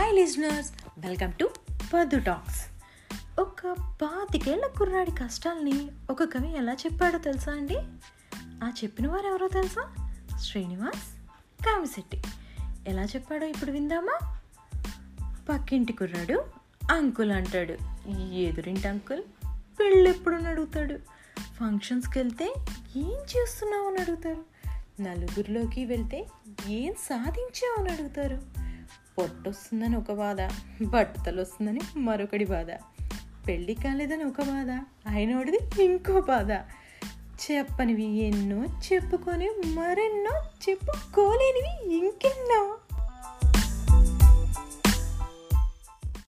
Hi listeners welcome to Paddu talks ఒక పాతికేళ్ళ కుర్రాడి కష్టాల్ని ఒక కవి ఎలా చెప్పాడో తెలుసా అండి? ఆ చెప్పిన వారు ఎవరో తెలుసా? శ్రీనివాస్ కామిశెట్టి. ఎలా చెప్పాడో ఇప్పుడు విందామా? పక్కింటి కుర్రాడు అంకుల్ అంటాడు. ఎదురింటి అంకుల్ పెళ్ళెప్పుడు అడుగుతాడు. ఫంక్షన్స్కి వెళ్తే ఏం చేస్తున్నావు అని అడుగుతారు. నలుగురిలోకి వెళ్తే ఏం సాధించావు అని అడుగుతారు. పొట్టొస్తుందని ఒక బాధ బట్టలు వస్తుందని మరొకటి బాధ పెళ్ళి కాలేదని ఒక బాధ అయినోడిది ఇంకో బాధ. చెప్పనివి ఎన్నో చెప్పుకొని మరెన్నో చెప్పుకోలేనివి ఇంకెన్నో